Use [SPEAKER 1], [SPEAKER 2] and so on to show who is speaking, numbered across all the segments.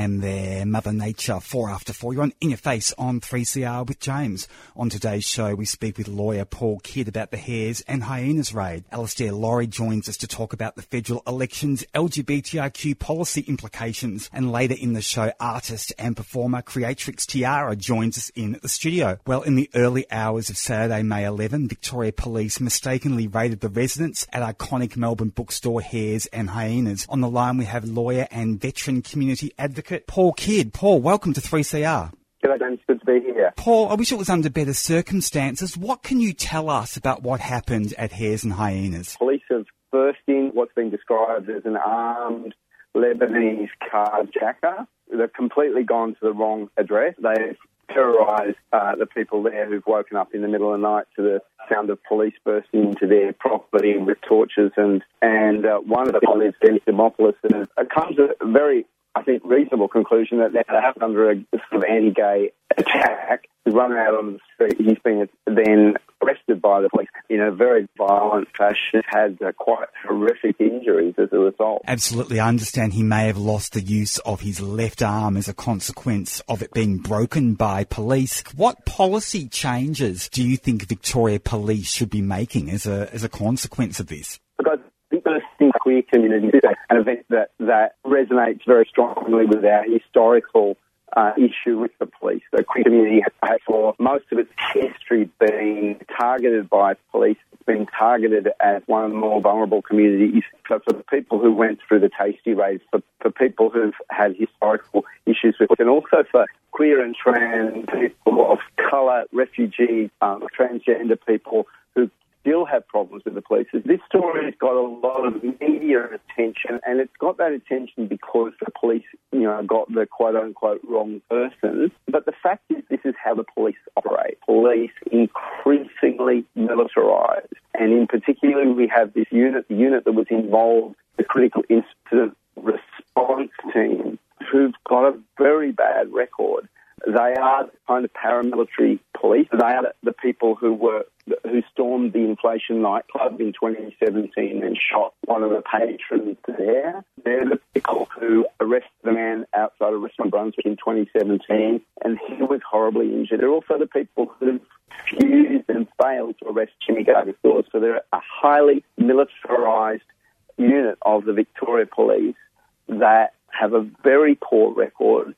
[SPEAKER 1] Am there, Mother Nature, 4 after 4. You're on In Your Face on 3CR with James. On today's show, we speak with lawyer Paul Kidd about the Hares and Hyenas raid. Alastair Lawrie joins us to talk about the federal elections, LGBTIQ policy implications, and later in the show, artist and performer Creatrix Tiara joins us in the studio. Well, in the early hours of Saturday, May 11, Victoria Police mistakenly raided the residence at iconic Melbourne bookstore Hares and Hyenas. On the line, we have lawyer and veteran community advocate Paul Kidd. Paul, welcome to 3CR.
[SPEAKER 2] G'day, James. Good to be here.
[SPEAKER 1] Paul, I wish it was under better circumstances. What can you tell us about what happened at Hares and Hyenas?
[SPEAKER 2] Police have burst in what's been described as an armed Lebanese carjacker. They've completely gone to the wrong address. They've terrorised uh, the people there who've woken up in the middle of the night to the sound of police bursting into their property with torches. And, and uh, one of the is Dennis Demopoulos. And it comes at a very I think, reasonable conclusion that they have under a sort of anti-gay attack. He's run out on the street. He's been then arrested by the police in a very violent fashion. Had uh, quite horrific injuries as a result.
[SPEAKER 1] Absolutely, I understand he may have lost the use of his left arm as a consequence of it being broken by police. What policy changes do you think Victoria Police should be making as a as a consequence of this?
[SPEAKER 2] Because queer community an event that, that resonates very strongly with our historical uh, issue with the police. The queer community has, for most of its history, been targeted by police. It's been targeted as one of the more vulnerable communities. So for the people who went through the Tasty raids, for, for people who've had historical issues with it, and also for queer and trans people of colour, refugees, um, transgender people have problems with the police. This story has got a lot of media attention, and it's got that attention because the police, you know, got the quote unquote wrong person. But the fact is, this is how the police operate. Police increasingly militarised, and in particular, we have this unit, the unit that was involved, the critical incident response team, who've got a very bad record. They are the kind of paramilitary police. They are the people who were who stormed the Inflation nightclub in 2017 and shot one of the patrons there. They're the people who arrested the man outside of restaurant Brunswick in 2017, and he was horribly injured. They're also the people who refused and failed to arrest Jimmy Gargasoulas. So they're a highly militarised unit of the Victoria Police that have a very poor record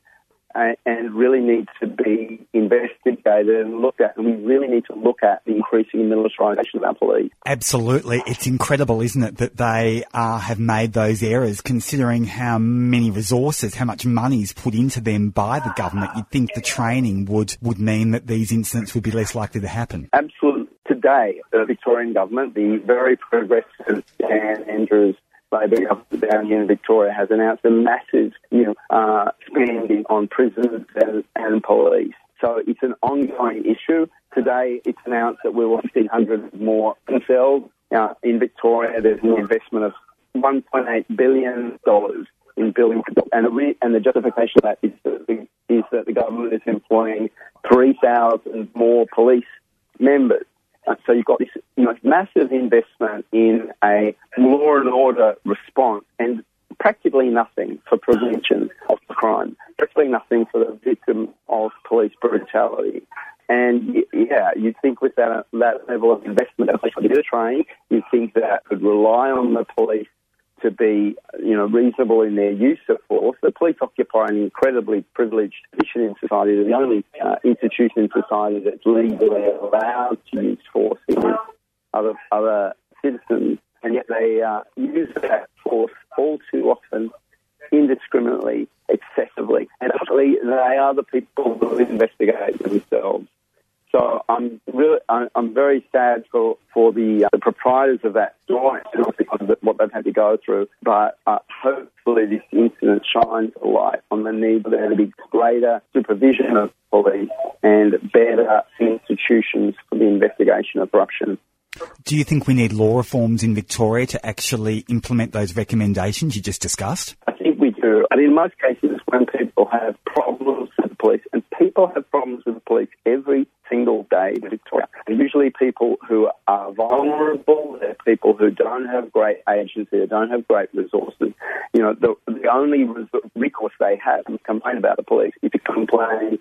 [SPEAKER 2] and really need to be investigated and looked at. And we really need to look at the increasing militarisation of our police.
[SPEAKER 1] Absolutely. It's incredible, isn't it, that they uh, have made those errors, considering how many resources, how much money is put into them by the government. You'd think the training would, would mean that these incidents would be less likely to happen.
[SPEAKER 2] Absolutely. Today, the Victorian government, the very progressive Dan Andrews Labor government down here in Victoria has announced a massive you know, uh, spending on prisons and, and police. So it's an ongoing issue. Today, it's announced that we want 1,500 more cells. In Victoria, there's an investment of $1.8 billion in building, and, re- and the justification of that is that, the, is that the government is employing 3,000 more police members. Uh, so you've got this you know, massive investment in a law and order response and practically nothing for prevention of crime, practically nothing for the victim of police brutality. And yeah, you'd think with that, that level of investment in police to train, you'd think that could rely on the police to be, you know, reasonable in their use of force. The police occupy an incredibly privileged position in society. They're the only uh, institution in society that's legally allowed to use force against other other citizens, and yet they uh, use that force all too often, indiscriminately, excessively, and actually they are the people who investigate themselves. So I'm really, I'm very sad for, for the, uh, the proprietors of that store because of what they've had to go through. But uh, hopefully this incident shines a light on the need for there to be greater supervision of police and better institutions for the investigation of corruption.
[SPEAKER 1] Do you think we need law reforms in Victoria to actually implement those recommendations you just discussed?
[SPEAKER 2] I think we do. And in most cases, when people have problems with the police, and people have problems with the police every single day in Victoria, they're usually people who are vulnerable, they're people who don't have great agency, they don't have great resources. You know, the, the only recourse they have is complain about the police. If you complain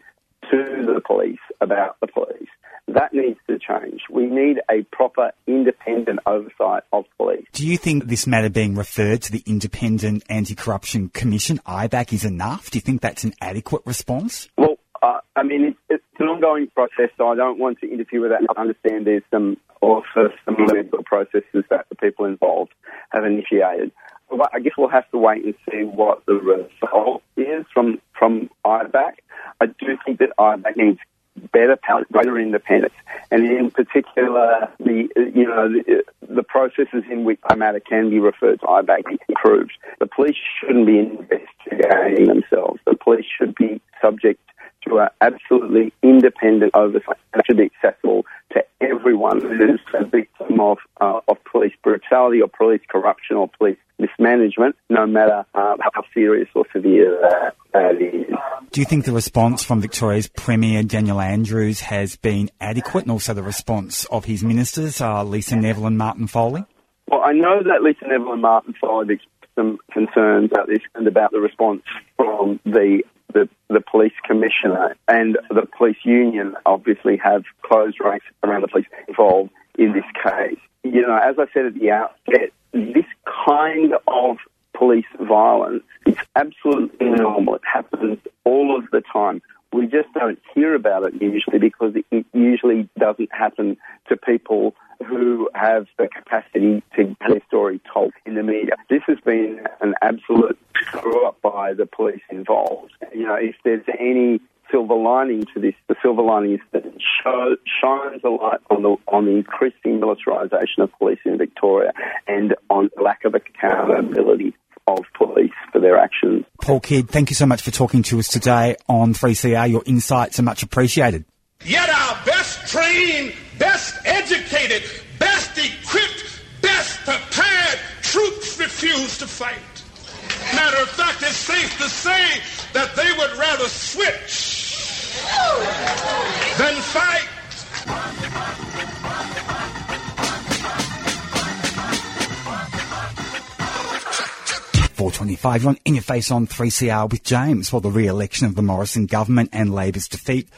[SPEAKER 2] to the police about the police, that needs to change. We need a proper independent oversight of police.
[SPEAKER 1] Do you think this matter being referred to the Independent Anti-Corruption Commission, IBAC, is enough? Do you think that's an adequate response?
[SPEAKER 2] Well, uh, I mean, it's, it's, an ongoing process, so I don't want to interfere with that. I understand there's some also some legal processes that the people involved have initiated. I guess we'll have to wait and see what the result is from from IBAC. I do think that IBAC needs better power, greater independence, and in particular, the you know the, the processes in which a matter can be referred to IBAC improved. The police shouldn't be investigating themselves. The police should be subject to an absolutely independent oversight that should be accessible to everyone who is a victim of, uh, of police brutality or police corruption or police mismanagement, no matter uh, how serious or severe that, that is.
[SPEAKER 1] Do you think the response from Victoria's Premier Daniel Andrews has been adequate and also the response of his ministers, uh, Lisa Neville and Martin Foley?
[SPEAKER 2] Well, I know that Lisa Neville and Martin Foley expressed some concerns about this and about the response from the the, the police commissioner and the police union obviously have closed ranks around the police involved in this case. You know, as I said at the outset, this kind of police violence is absolutely normal. It happens all of the time. We just don't hear about it usually because it usually doesn't happen to people who have the capacity to get their story told in the media. This has been an absolute screw up by the police involved. You know, if there's any silver lining to this, the silver lining is that it show, shines a light on the on the increasing militarisation of police in Victoria and on lack of accountability of police for their actions.
[SPEAKER 1] Paul Kidd, thank you so much for talking to us today on 3CR. Your insights are much appreciated.
[SPEAKER 3] Yet our best trained, best educated, best equipped, best prepared troops refuse to fight. Matter of fact, it's safe to say that they would rather switch than fight.
[SPEAKER 1] 425. You're on In Your Face on 3CR with James. Well, the re-election of the Morrison government and Labor's defeat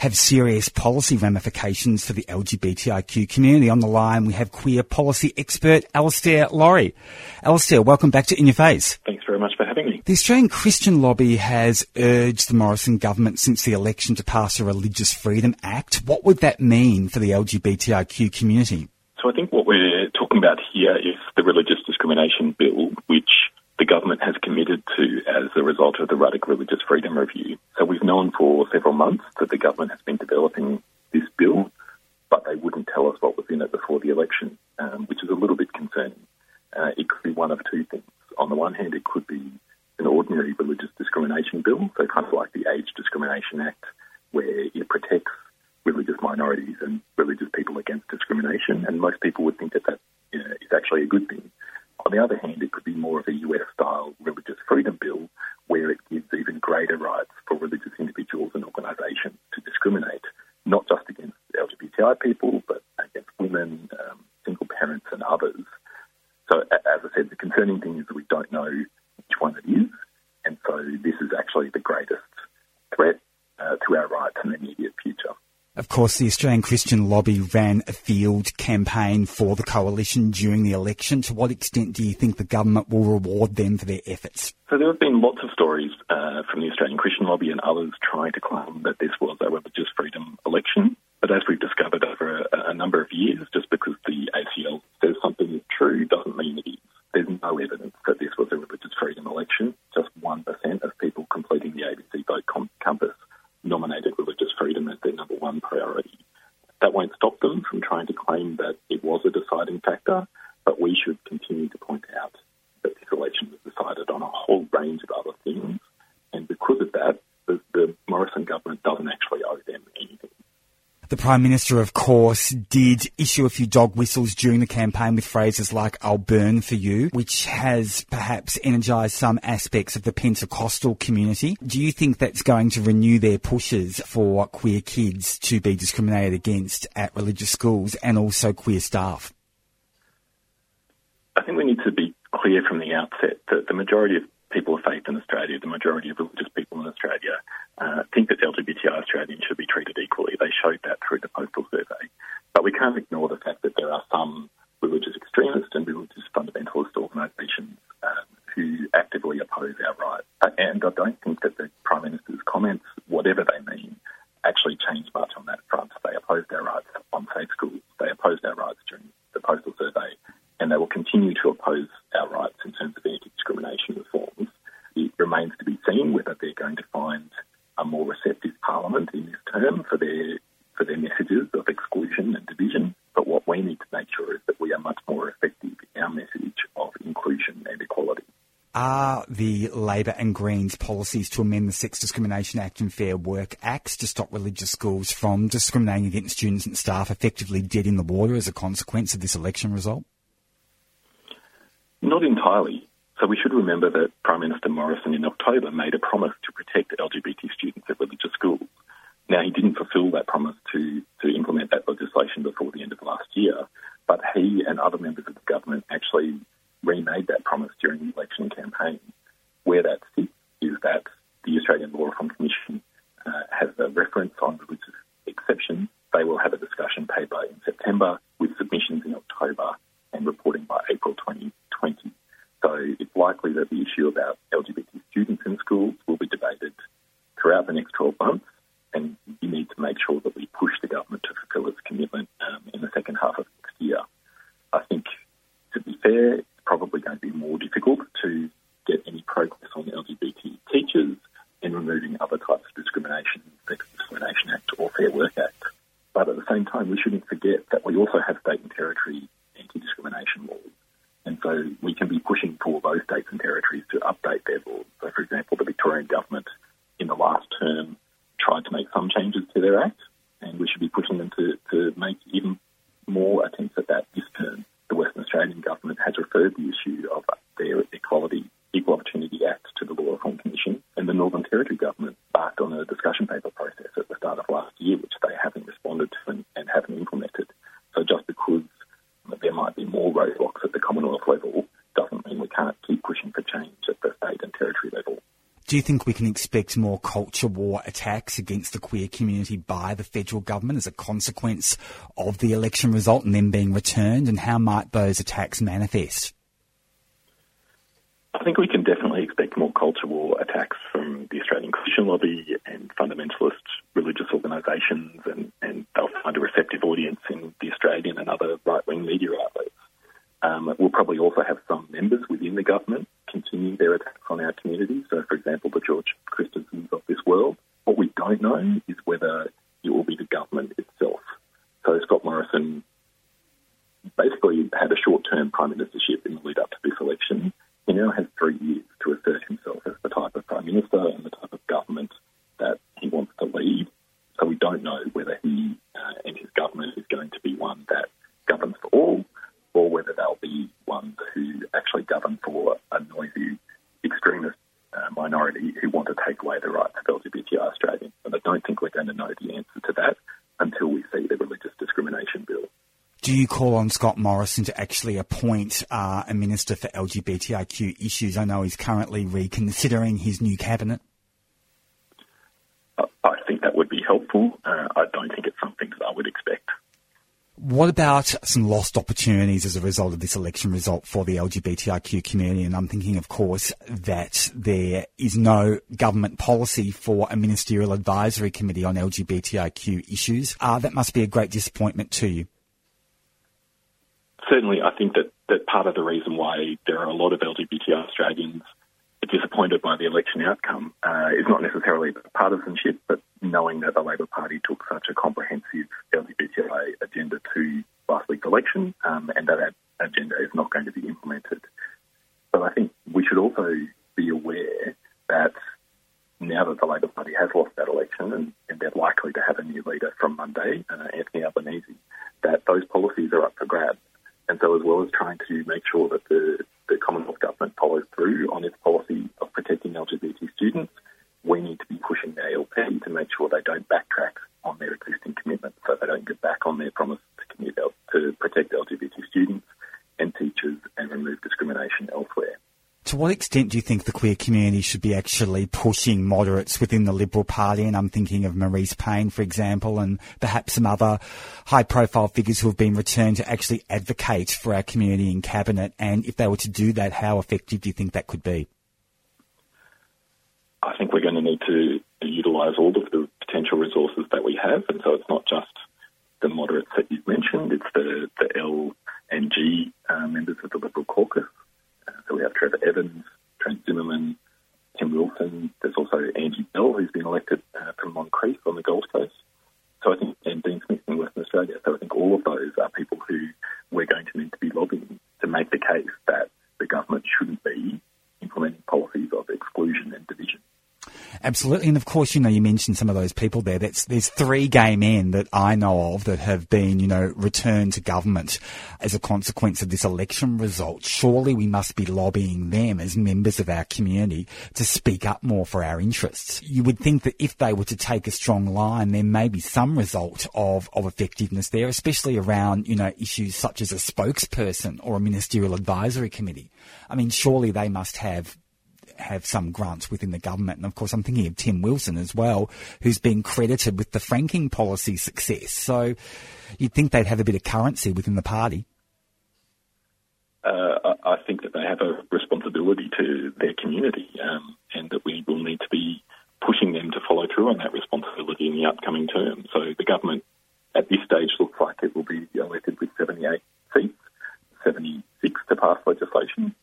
[SPEAKER 1] have serious policy ramifications for the LGBTIQ community. On the line, we have queer policy expert Alastair Lawrie. Alastair, welcome back to In Your Face.
[SPEAKER 4] Thanks very much for having me.
[SPEAKER 1] The Australian Christian Lobby has urged the Morrison government since the election to pass a Religious Freedom Act. What would that mean for the LGBTIQ community?
[SPEAKER 4] So I think what we're talking about here is the Religious Discrimination Bill, which the government has committed to as a result of the Ruddock Religious Freedom Review. So we've known for several months that the government has been developing this bill, but they wouldn't tell us what was in it before the election, um, which is a little bit concerning. Uh, it could be one of two things. On the one hand, it could be an ordinary religious discrimination bill, so kind of like the Age Discrimination Act, where it protects religious minorities and religious people against discrimination, and most people would think that that you know, is actually a good thing. On the other hand, it could be more of a US style religious freedom bill where it gives even greater rights for religious individuals and organisations to discriminate, not just against LGBTI people, but against women, um, single parents, and others. So, as I said, the concerning thing is that we don't know which one it is, and so this is actually the greatest threat uh, to our rights in the immediate future.
[SPEAKER 1] Of course, the Australian Christian Lobby ran a field campaign for the coalition during the election. To what extent do you think the government will reward them for their efforts?
[SPEAKER 4] So there have been lots of stories uh, from the Australian Christian Lobby and others trying to claim that this was a religious freedom election. But as we've discovered over a, a number of years, just because the ACL says something is true doesn't mean it is. There's no evidence that this was a religious freedom election. Just 1% of people completing the ABC vote com- compass nominated religious freedom as their number one priority. That won't stop them from trying to claim that it was a deciding factor, but we should continue to point out that this election was decided on a whole range of other things. And because of that, the, the Morrison government doesn't actually
[SPEAKER 1] The Prime Minister, of course, did issue a few dog whistles during the campaign with phrases like, I'll burn for you, which has perhaps energised some aspects of the Pentecostal community. Do you think that's going to renew their pushes for queer kids to be discriminated against at religious schools and also queer staff?
[SPEAKER 4] I think we need to be clear from the outset that the majority of people of faith in Australia, the majority of religious people in Australia, uh, think that LGBTI Australians should be treated equally. They showed that through the postal survey. But we can't ignore the fact that there are some religious extremists and religious fundamentalist organisations um, who actively oppose our rights. Uh, and I don't think that the Prime Minister's comments, whatever they mean, actually change much on that front. They opposed our rights on safe schools. They opposed our rights during the postal survey. And they will continue to oppose our rights in terms of anti-discrimination reforms. It remains to be seen whether they're going to find a more receptive parliament in this term for their for their messages of exclusion and division. But what we need to make sure is that we are much more effective in our message of inclusion and equality.
[SPEAKER 1] Are the Labor and Greens policies to amend the Sex Discrimination Act and Fair Work Acts to stop religious schools from discriminating against students and staff effectively dead in the water as a consequence of this election result?
[SPEAKER 4] Not entirely. So we should remember that Prime Minister Morrison in October made a promise to protect LGBT students at religious schools. Now, he didn't fulfil that promise to, to implement that legislation before the end of last year, but he and other members of the government actually remade that promise during the election campaign. Where that sits is that the Australian Law Reform Commission uh, has a reference on religious exceptions. They will have a discussion paper in September with submissions in October and reporting by April 2020. So it's likely that the issue about LGBT students in schools will be debated throughout the next 12 months, and we need to make sure that we push the government to fulfil its commitment um, in the second half of next year. I think, to be fair, it's probably going to be more difficult to get any progress on the LGBT teachers in removing other types of discrimination, Sex Discrimination Act or Fair Work Act. But at the same time, we shouldn't forget that we also have state and territory anti-discrimination laws. And so we can be pushing for those states and territories to update their laws. So, for example, the Victorian government in the last term tried to make some changes to their act, and we should be pushing them to, to make even more attempts at that this term. The Western Australian government has referred the issue of their Equality Equal Opportunity Act to the Law Reform Commission, and the Northern Territory government embarked on a discussion paper process at the start of last year, which they haven't responded to and, and haven't implemented. So just because there might be more roadblocks at the Commonwealth level doesn't mean we can't keep pushing for change at the state and territory level.
[SPEAKER 1] Do you think we can expect more culture war attacks against the queer community by the federal government as a consequence of the election result and then being returned? And how might those attacks manifest?
[SPEAKER 4] I think we can definitely expect more culture war attacks from the Australian Christian lobby and fundamentalist religious organisations, and, and they'll find a receptive audience in the Australian and other right wing media outlets. Um, we'll probably also have some members within the government continue their attacks on our community. So, for example, the George Christensens of this world. What we don't know is whether it will be the government itself. So, Scott Morrison basically had a short term prime ministership in the lead up to this election. He now has three years to assert himself as the type of prime minister and the type of government that he wants to lead. So, we don't know whether he uh, and his government is going to be one that governs for all or whether they'll be ones who actually govern for a noisy extremist uh, minority who want to take away the rights of LGBTI Australians. And I don't think we're going to know the answer to that until we see the religious discrimination bill.
[SPEAKER 1] Do you call on Scott Morrison to actually appoint uh, a minister for LGBTIQ issues? I know he's currently reconsidering his new cabinet.
[SPEAKER 4] I think that would be helpful. Uh, I don't think it's something that I would expect.
[SPEAKER 1] What about some lost opportunities as a result of this election result for the LGBTIQ community? And I'm thinking, of course, that there is no government policy for a ministerial advisory committee on LGBTIQ issues. Uh, that must be a great disappointment to you.
[SPEAKER 4] Certainly, I think that, that part of the reason why there are a lot of LGBTI Australians disappointed by the election outcome uh, is not necessarily partisanship, but knowing that the Labor Party took such a comprehensive LGBTI agenda to last week's election um, and that, agenda is not going to be implemented. But I think we should also be aware that now that the Labor Party has lost that election and, and they're likely to have a new leader from Monday, uh, Anthony Albanese, that those policies are up for grabs. And so, as well as trying to make sure that the, the Commonwealth Government follows through on its policy of protecting LGBT students, we need to be pushing the ALP to make sure they don't backtrack on their existing commitments, so they don't get back on their promise to, commit, to protect LGBT students and teachers and remove discrimination elsewhere.
[SPEAKER 1] To what extent do you think the queer community should be actually pushing moderates within the Liberal Party? And I'm thinking of Marise Payne, for example, and perhaps some other high profile figures who have been returned to actually advocate for our community in Cabinet. And if they were to do that, how effective do you think that could be?
[SPEAKER 4] I think we're going to need to utilise all of the potential resources that we have. And so it's not just the moderates that you've mentioned, it's the, the L and G uh, members of the Liberal caucus so we have Trevor Evans, Trent Zimmerman, Tim Wilson. There's also Angie Bell, who's been elected uh, from Moncrieff on the Gold Coast. So I think, and Dean Smith in Western Australia. So I think all of those are people who we're going to need to be lobbying to make the case that the government shouldn't be implementing policies of exclusion and division.
[SPEAKER 1] Absolutely, and of course, you know, you mentioned some of those people there. That's there's three gay men that I know of that have been, you know, returned to government as a consequence of this election result. Surely we must be lobbying them as members of our community to speak up more for our interests. You would think that if they were to take a strong line, there may be some result of of effectiveness there, especially around, you know, issues such as a spokesperson or a ministerial advisory committee. I mean, surely they must have have some grants within the government. And of course, I'm thinking of Tim Wilson as well, who's been credited with the franking policy success. So you'd think they'd have a bit of currency within the party.
[SPEAKER 4] Uh, I think that they have a responsibility to their community um, and that we will need to be pushing them to follow through on that responsibility in the upcoming term. So the government at this stage looks like it will be elected with 78 seats, 76 to pass legislation.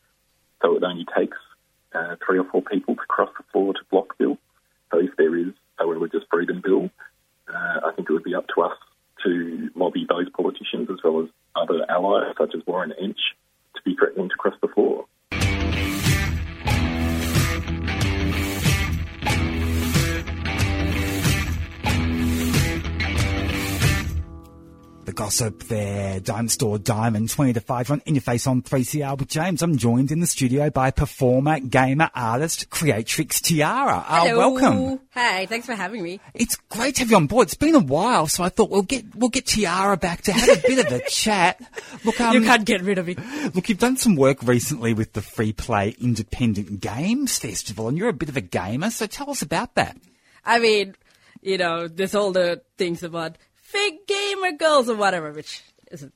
[SPEAKER 4] The there.
[SPEAKER 1] Diamond Store Diamond, 20 to 5 on In Your Face on 3CR with James. I'm joined in the studio by performer, gamer, artist, creatrix Tiara. Uh,
[SPEAKER 5] Hello.
[SPEAKER 1] welcome.
[SPEAKER 5] Hey, thanks for having me.
[SPEAKER 1] It's great to have you on board. It's been a while, so I thought we'll get we'll get Tiara back to have a bit of a chat. Look, um,
[SPEAKER 5] you can't get rid of me.
[SPEAKER 1] Look, you've done some work recently with the Free Play Independent Games Festival, and you're a bit of a gamer, so tell us about that.
[SPEAKER 5] I mean, you know, there's all the things about fake gamer girls or whatever, which is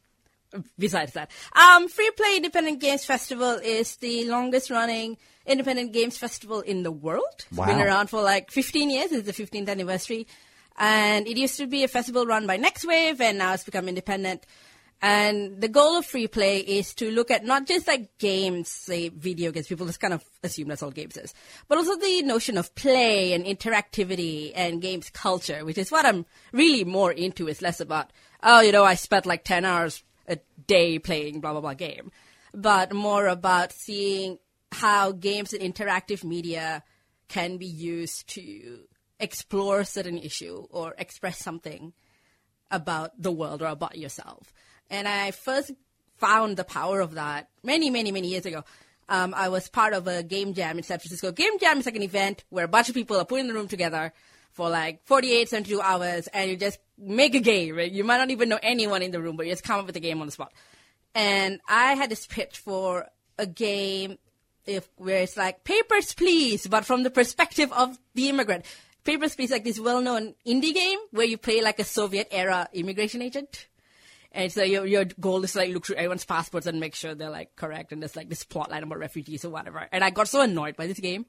[SPEAKER 5] besides that. Um, Free Play Independent Games Festival is the longest running independent games festival in the world. It's
[SPEAKER 1] Wow.
[SPEAKER 5] been around for like 15 years. It's the 15th anniversary. And it used to be a festival run by Nextwave, and now it's become independent. And the goal of free play is to look at not just like games, say video games, people just kind of assume that's all games is, but also the notion of play and interactivity and games culture, which is what I'm really more into. It's less about, oh, you know, I spent like 10 hours a day playing blah, blah, blah game, but more about seeing how games and interactive media can be used to explore a certain issue or express something about the world or about yourself. And I first found the power of that many, many, many years ago. Um, I was part of a game jam in San Francisco. Game jam is like an event where a bunch of people are put in the room together for like 48, 72 hours and you just make a game. Right? You might not even know anyone in the room, but you just come up with a game on the spot. And I had this pitch for a game if where it's like Papers, Please, but from the perspective of the immigrant. Papers, Please, like this well-known indie game where you play like a Soviet-era immigration agent. And so your your goal is to like look through everyone's passports and make sure they're like correct and there's like this plot line about refugees or whatever. And I got so annoyed by this game.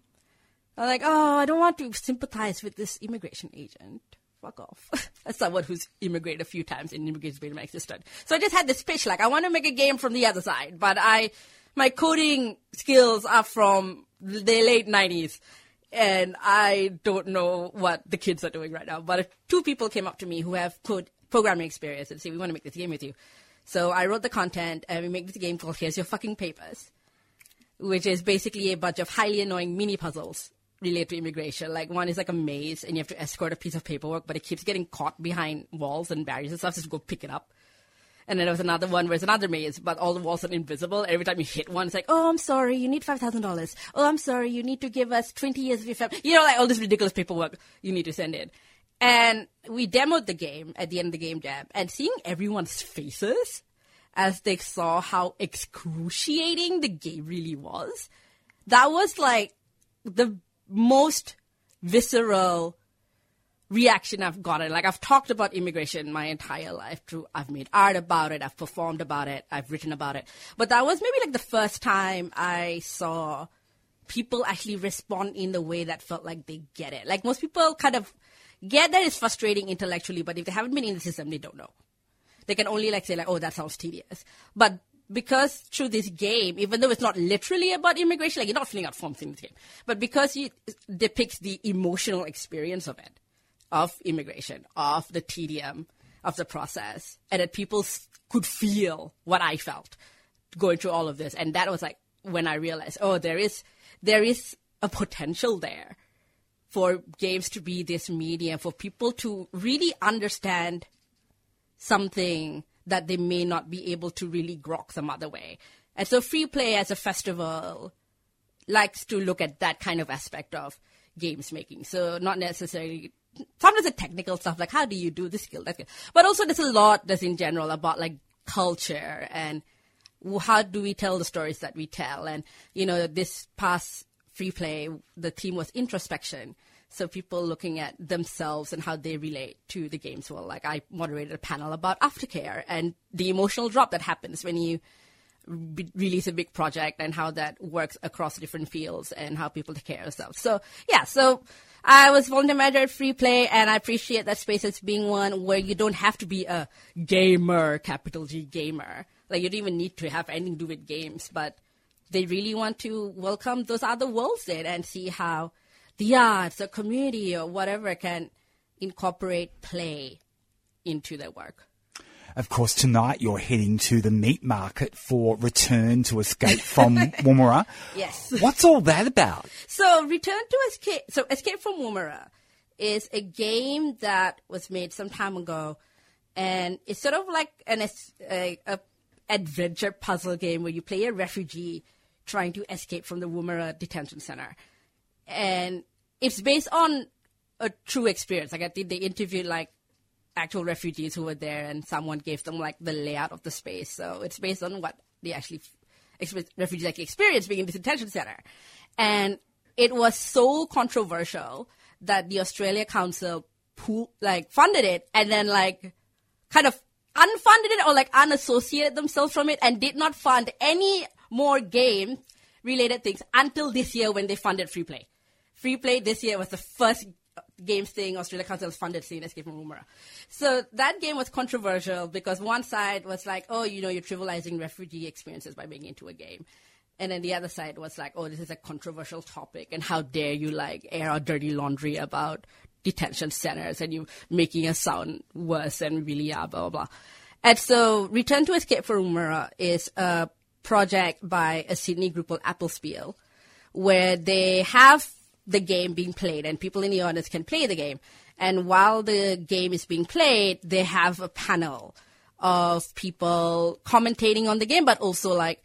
[SPEAKER 5] I was like, oh, I don't want to sympathize with this immigration agent. Fuck off. As someone who's immigrated a few times and immigration's been existed. So I just had this pitch like I want to make a game from the other side, but I my coding skills are from the late nineties and I don't know what the kids are doing right now. But two people came up to me who have code programming experience and say, "We want to make this game with you," so I wrote the content and we make this game called "Here's Your Fucking Papers," which is basically a bunch of highly annoying mini puzzles related to immigration. Like one is like a maze, and you have to escort a piece of paperwork, but it keeps getting caught behind walls and barriers and stuff. So just go pick it up. And then there was another one where it's another maze, but all the walls are invisible. Every time you hit one, it's like, oh, I'm sorry, you need five thousand dollars. Oh, I'm sorry, you need to give us twenty years of your family. You know, like all this ridiculous paperwork you need to send in. And we demoed the game at the end of the game jam, and seeing everyone's faces as they saw how excruciating the game really was, that was like the most visceral reaction I've gotten. Like I've talked about immigration my entire life. Through I've made art about it, I've performed about it, I've written about it. But that was maybe like the first time I saw people actually respond in the way that felt like they get it. Like most people kind of get that it's frustrating intellectually, but if they haven't been in the system, they don't know. They can only like say like, oh, that sounds tedious. But because through this game, even though it's not literally about immigration, like you're not filling out forms in this game, but because it depicts the emotional experience of it, of immigration, of the tedium of the process, and that people could feel what I felt going through all of this, and that was like when I realized, oh, there is there is a potential there for games to be this medium for people to really understand something that they may not be able to really grok some other way. And so free play as a festival likes to look at that kind of aspect of games making. So not necessarily sometimes the technical stuff like how do you do this skill that skill. but also there's a lot that's in general about like culture and how do we tell the stories that we tell and you know this past free play the theme was introspection so people looking at themselves and how they relate to the games world. Like I moderated a panel about aftercare and the emotional drop that happens when you re- release a big project and how that works across different fields and how people take care of themselves. So yeah, so I was volunteer at Free Play, and I appreciate that space as being one where you don't have to be a gamer, capital G gamer. Like you don't even need to have anything to do with games, but they really want to welcome those other worlds in and see how the arts, the community, or whatever can incorporate play into their work.
[SPEAKER 1] Of course, tonight you're heading to the meat market for Return to Escape from Woomera.
[SPEAKER 5] Yes.
[SPEAKER 1] What's all that about?
[SPEAKER 5] So, Return to Escape, so Escape from Woomera is a game that was made some time ago, and it's sort of like an a, a adventure puzzle game where you play a refugee trying to escape from the Woomera detention center and it's based on a true experience. Like I did, they interviewed like actual refugees who were there, and someone gave them like the layout of the space. So it's based on what they actually refugees like experienced being in this detention center, and it was so controversial that the Australia Council pool, like funded it and then like kind of unfunded it or like unassociated themselves from it and did not fund any more game related things until this year when they funded free play. Free Play this year was the first games thing Australia Council funded seeing Escape from Woomera. So that game was controversial because one side was like, oh, you know, you're trivializing refugee experiences by being into a game. And then the other side was like, oh, this is a controversial topic and how dare you like air our dirty laundry about detention centers and you making us sound worse than really are, blah, blah, blah. And so Return to Escape from Woomera is a project by a Sydney group called Apple Spiel where they have the game being played and people in the audience can play the game. And while the game is being played, they have a panel of people commentating on the game, but also like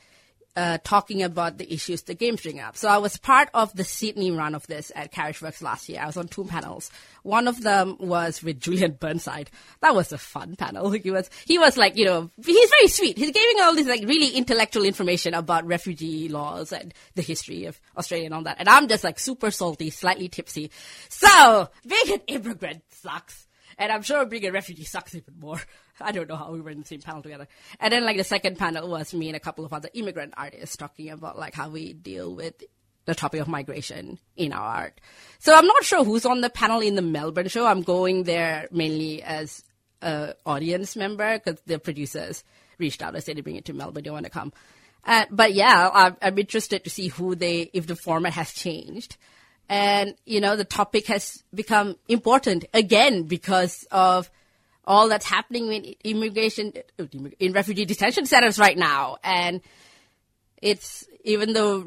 [SPEAKER 5] uh, talking about the issues the games bring up. So I was part of the Sydney run of this at CarriageWorks last year. I was on two panels. One of them was with Julian Burnside. That was a fun panel. He was he was like you know he's very sweet. He's giving all this like really intellectual information about refugee laws and the history of Australia and all that. And I'm just like super salty, slightly tipsy. So being an immigrant sucks. And I'm sure being a refugee sucks even more. I don't know how we were in the same panel together. And then like the second panel was me and a couple of other immigrant artists talking about like how we deal with the topic of migration in our art. So I'm not sure who's on the panel in the Melbourne show. I'm going there mainly as a audience member because the producers reached out and said to bring it to Melbourne. You want to come? Uh, but yeah, I'm, I'm interested to see who they, if the format has changed. And, you know, the topic has become important again because of all that's happening in immigration, in refugee detention centers right now. And it's, even though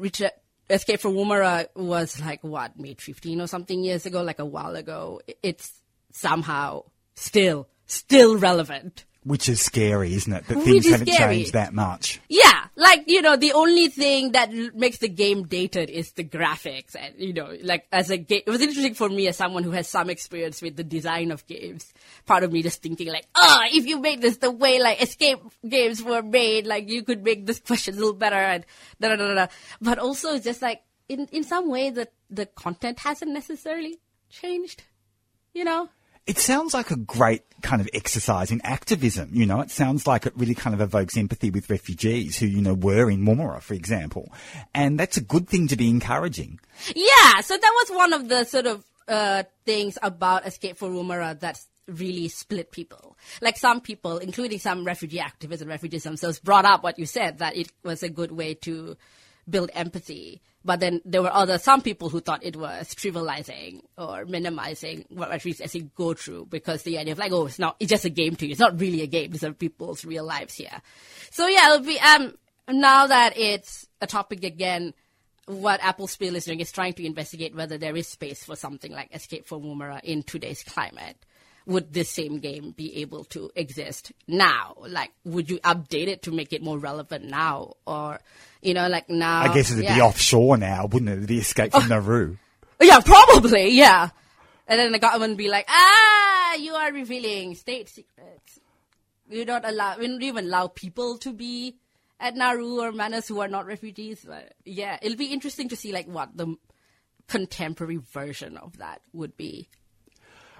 [SPEAKER 5] Escape from Woomera was like what made 15 or something years ago, like a while ago. It's somehow still still relevant.
[SPEAKER 1] Which is scary, isn't it? That
[SPEAKER 5] Which
[SPEAKER 1] things haven't
[SPEAKER 5] scary.
[SPEAKER 1] changed that much.
[SPEAKER 5] Yeah, like you know, the only thing that makes the game dated is the graphics, and you know, like as a game, it was interesting for me as someone who has some experience with the design of games. Part of me just thinking like, oh, if you made this the way like escape games were made, like you could make this question a little better, and da da da da. But also, it's just like in in some way that the content hasn't necessarily changed. You know,
[SPEAKER 1] It sounds like a great kind of exercise in activism, you know. It sounds like it really kind of evokes empathy with refugees who, you know, were in Woomera, for example. And that's a good thing to be encouraging.
[SPEAKER 5] Yeah, so that was one of the sort of uh, things about Escape from Woomera that really split people. Like some people, including some refugee activists and refugees themselves, brought up what you said that it was a good way to build empathy. But then there were other some people who thought it was trivializing or minimizing what refugees actually go through because the idea of like, oh, it's not, it's just a game to you. It's not really a game. These are people's real lives here. So yeah, it'll be um now that it's a topic again what Apple Spiel is doing is trying to investigate whether there is space for something like Escape from Woomera in today's climate. Would this same game be able to exist now? Like, would you update it to make it more relevant now? Or, you know, like now.
[SPEAKER 1] I guess it'd be offshore now, wouldn't it? The escape from Nauru.
[SPEAKER 5] Yeah, probably, yeah. And then the government would be like, ah, you are revealing state secrets. You don't allow, we don't even allow people to be at Nauru or Manus who are not refugees. But yeah, it'll be interesting to see like what the contemporary version of that would be.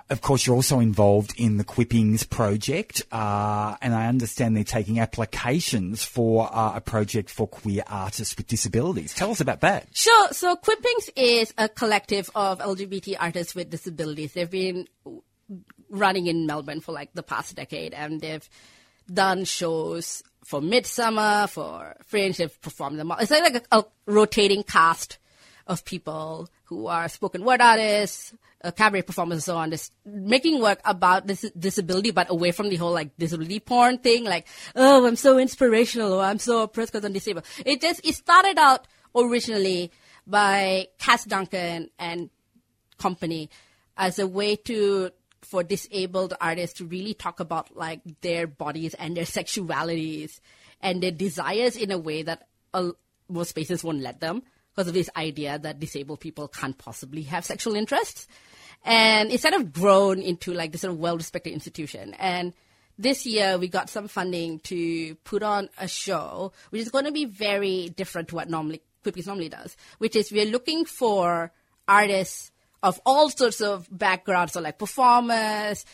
[SPEAKER 1] Of course, you're also involved in the Quippings project, uh, and I understand they're taking applications for uh, a project for queer artists with disabilities. Tell us about that.
[SPEAKER 5] Sure. So Quippings is a collective of LGBT artists with disabilities. They've been running in Melbourne for like the past decade, and they've done shows for Midsummer, for Fringe. They've performed them. all. It's like a, a rotating cast of people who are spoken word artists, uh, cabaret performers, and so on. Just making work about this disability, but away from the whole like disability porn thing. Like, oh, I'm so inspirational, or I'm so oppressed because I'm disabled. It just it started out originally by Kath Duncan and company as a way to for disabled artists to really talk about like their bodies and their sexualities and their desires in a way that uh, most spaces won't let them because of this idea that disabled people can't possibly have sexual interests. And it's kind of grown into like this sort of well-respected institution. And this year we got some funding to put on a show, which is going to be very different to what normally Quippings normally does, which is we're looking for artists of all sorts of backgrounds, so like performers,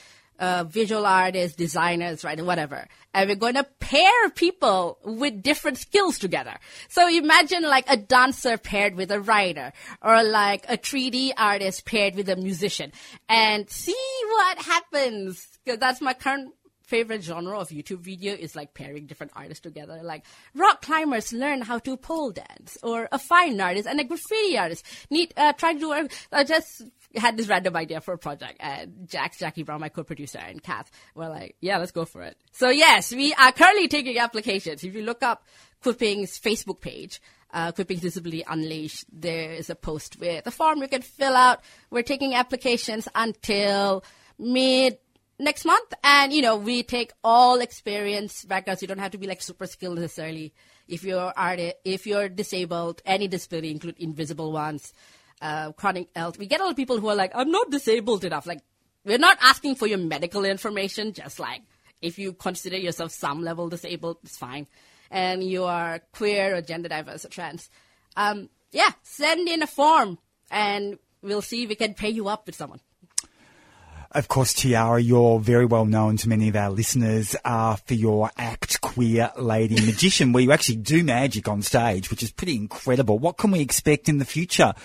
[SPEAKER 5] uh, visual artists, designers, right, and whatever. And we're going to pair people with different skills together. So imagine like a dancer paired with a writer, or like a 3D artist paired with a musician, and see what happens. Because that's my current favorite genre of YouTube video is like pairing different artists together. Like rock climbers learn how to pole dance, or a fine artist and a graffiti artist need uh, try to do. I just had this random idea for a project, and Jax, Jacki Brown, my co-producer, and Kath were like, "Yeah, let's go for it." So yes, we are currently taking applications. If you look up Quipping's Facebook page. Uh, Quipping Disability Unleashed, there is a post with a form you can fill out. We're taking applications until mid next month and you know we take all experience backgrounds you don't have to be like super skilled necessarily if you're if you're disabled any disability include invisible ones uh, chronic health we get a lot of people who are like i'm not disabled enough. Like we're not asking for your medical information just like if you consider yourself some level disabled it's fine. And you are queer or gender diverse or trans. Um, yeah send in a form and we'll see if we can pay you up with someone.
[SPEAKER 1] Of course, Tiara, you're very well known to many of our listeners uh, for your act Queer Lady Magician, where you actually do magic on stage, which is pretty incredible. What can we expect in the future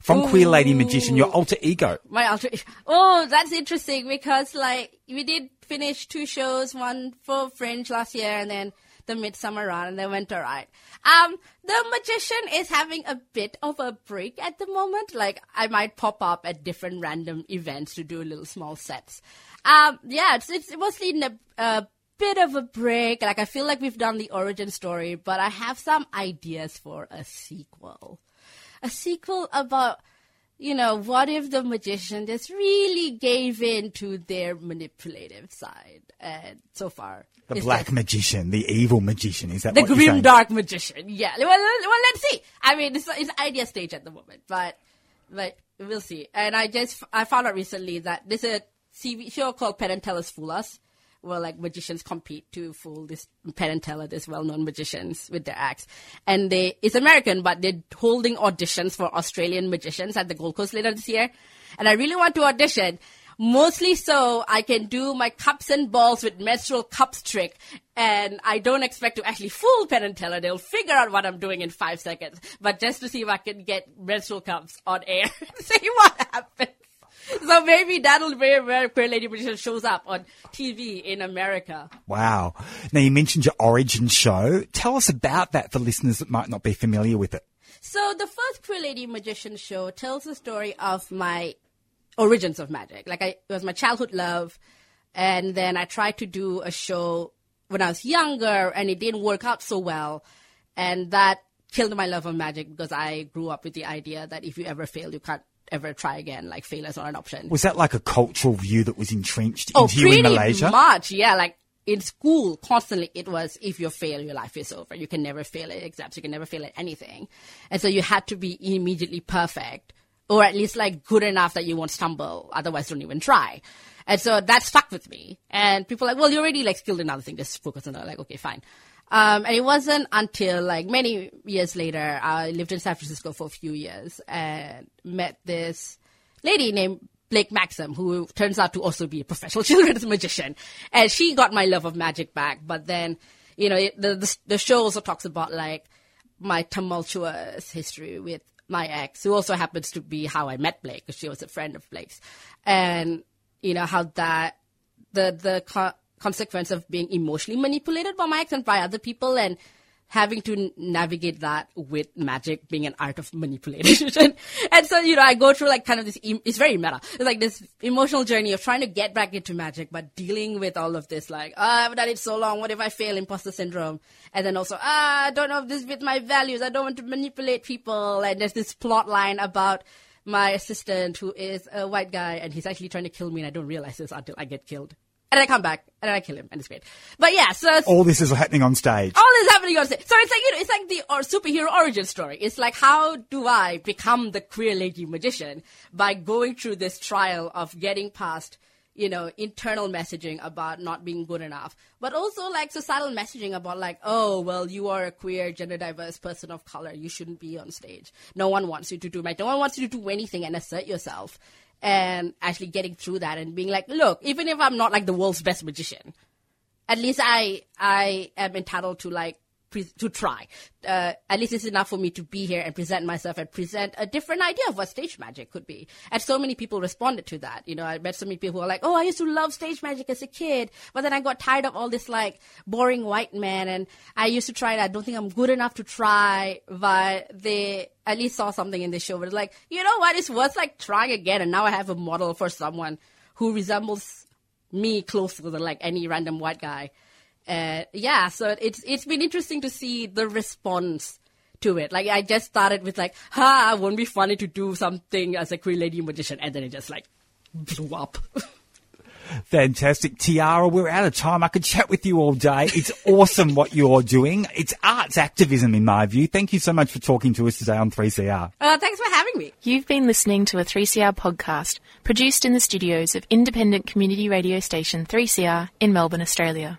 [SPEAKER 1] from Queer Lady Magician, your alter ego?
[SPEAKER 5] my alter ego. oh that's interesting because like we did finish two shows one for fringe last year and then the midsummer run and they went alright. Um the magician is having a bit of a break at the moment. Like i might pop up at different random events to do little small sets. Um yeah it's, it's mostly in a, a bit of a break. Like i feel like we've done the origin story but i have some ideas for a sequel a sequel about you know, what if the magician just really gave in to their manipulative side? And so far,
[SPEAKER 1] the black magician, the evil magician, is that
[SPEAKER 5] the
[SPEAKER 1] grim
[SPEAKER 5] dark magician? Yeah. Well, well, let's see. I mean, it's, it's idea stage at the moment, but but we'll see. And I just I found out recently that there's a TV show called Penn and Teller's Fool Us where like magicians compete to fool this Penn and Teller, this well-known magicians with their acts. And they, it's American, but they're holding auditions for Australian magicians at the Gold Coast later this year. And I really want to audition. Mostly so I can do my cups and balls with menstrual cups trick. And I don't expect to actually fool Penn and Teller. They'll figure out what I'm doing in five seconds. But just to see if I can get menstrual cups on air. see what happens so maybe that'll be where Queer Lady Magician shows up on TV in America.
[SPEAKER 1] Wow. Now you mentioned your origin show. Tell us about that for listeners that might not be familiar with it.
[SPEAKER 5] So the first Queer Lady Magician show tells the story of my origins of magic. Like I, it was my childhood love, and then I tried to do a show when I was younger, and it didn't work out so well, and that killed my love of magic because I grew up with the idea that if you ever fail, you can't ever try again. Like failure's not an option.
[SPEAKER 1] Was that like a cultural view that was entrenched oh, into you in Malaysia?
[SPEAKER 5] much. Yeah, like in school, constantly it was if you fail, your life is over. You can never fail at exams. You can never fail at anything. And so you had to be immediately perfect or at least like good enough that you won't stumble. Otherwise, don't even try. And so that stuck with me. And people like, well, you're already like skilled in other things. Just focus on that. Like, okay, fine. Um, and it wasn't until like many years later, I lived in San Francisco for a few years and met this lady named Blake Maxim, who turns out to also be a professional children's magician. And she got my love of magic back. But then, you know, it, the, the, the show also talks about like my tumultuous history with my ex, who also happens to be how I met Blake, because she was a friend of Blake's. And, you know, how that, the, the, consequence of being emotionally manipulated by ex and by other people and having to navigate that with magic being an art of manipulation. and so, you know, I go through like kind of this, it's very meta. It's like this emotional journey of trying to get back into magic, but dealing with all of this, like, oh, I've done it so long. What if I fail? Imposter syndrome. And then also, ah, I don't know if this fits my values. I don't want to manipulate people. And there's this plot line about my assistant who is a white guy and he's actually trying to kill me and I don't realize this until I get killed and I come back and then I kill him, and it's great. But yeah, so
[SPEAKER 1] all this is happening on stage.
[SPEAKER 5] All this is happening on stage. So it's like you know, it's like the or superhero origin story. It's like how do I become the queer lady magician by going through this trial of getting past you know, internal messaging about not being good enough, but also like societal messaging about like, oh, well, you are a queer, gender diverse person of color. You shouldn't be on stage. No one wants you to do right. No one wants you to do anything and assert yourself and actually getting through that and being like, look, even if I'm not like the world's best magician, at least I I am entitled to like to try. Uh, at least it's enough for me to be here and present myself and present a different idea of what stage magic could be. And so many people responded to that. You know, I met so many people who are like, "Oh, I used to love stage magic as a kid, but then I got tired of all this like boring white man, and I used to try it. I don't think I'm good enough to try." But they at least saw something in the show. But like, you know what? It's worth like trying again. And now I have a model for someone who resembles me closer than like any random white guy. Uh, yeah, so it's it's been interesting to see the response to it. Like I just started with like, ha, won't be funny to do something as a queer lady magician, and then it just like blew up.
[SPEAKER 1] Fantastic. Tiara, we're out of time. I could chat with you all day. It's awesome what you're doing. It's arts activism in my view. Thank you so much for talking to us today on 3CR.
[SPEAKER 5] Uh, thanks for having me.
[SPEAKER 6] You've been listening to a 3CR podcast produced in the studios of independent community radio station 3CR in Melbourne, Australia.